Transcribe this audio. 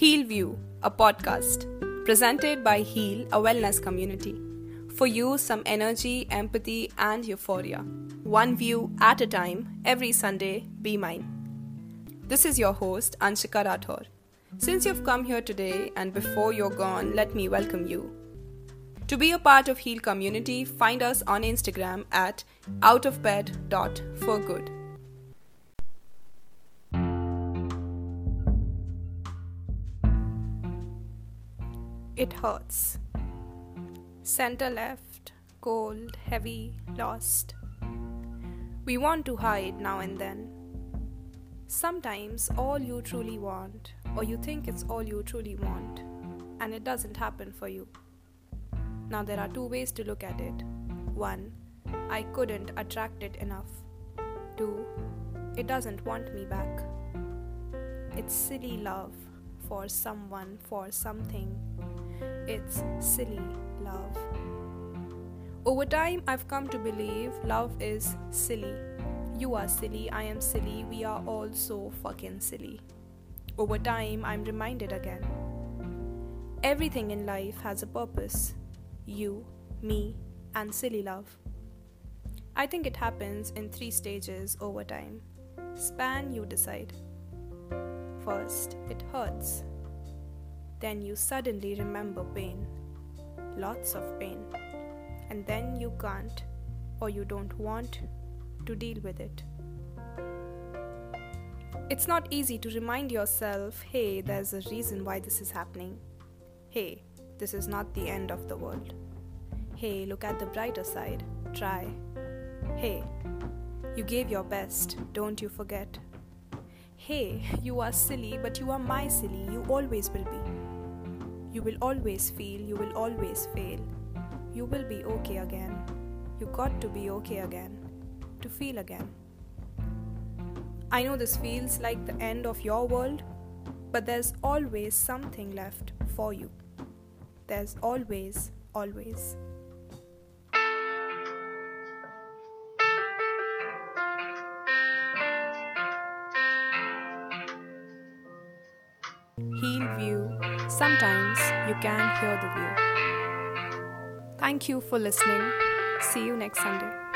View, a podcast presented by Heal, a wellness community. For you, some energy, empathy, and euphoria. One view at a time, every Sunday, be mine. This is your host, Anshika Rathor. Since you've come here today and before you're gone, let me welcome you. To be a part of Heal community, find us on Instagram at outofbed.forgood. It hurts. Center left, cold, heavy, lost. We want to hide now and then. Sometimes all you truly want, or you think it's all you truly want, and it doesn't happen for you. Now, there are two ways to look at it. One, I couldn't attract it enough. Two, it doesn't want me back. It's silly love for someone, for something it's silly love. Over time, I've come to believe love is silly. You are silly, I am silly, we are all so fucking silly. Over time, I'm reminded again. Everything in life has a purpose you, me, and silly love. I think it happens in three stages over time. Span, you decide. First, it hurts then you suddenly remember pain. Lots of pain. And then you can't or you don't want to deal with it. It's not easy to remind yourself hey, there's a reason why this is happening. Hey, this is not the end of the world. Hey, look at the brighter side. Try. Hey, you gave your best, don't you forget. Hey, you are silly, but you are my silly, you always will be. You will always feel, you will always fail. You will be okay again. You got to be okay again. To feel again. I know this feels like the end of your world, but there's always something left for you. There's always, always. Heal View. Sometimes you can hear the view. Thank you for listening. See you next Sunday.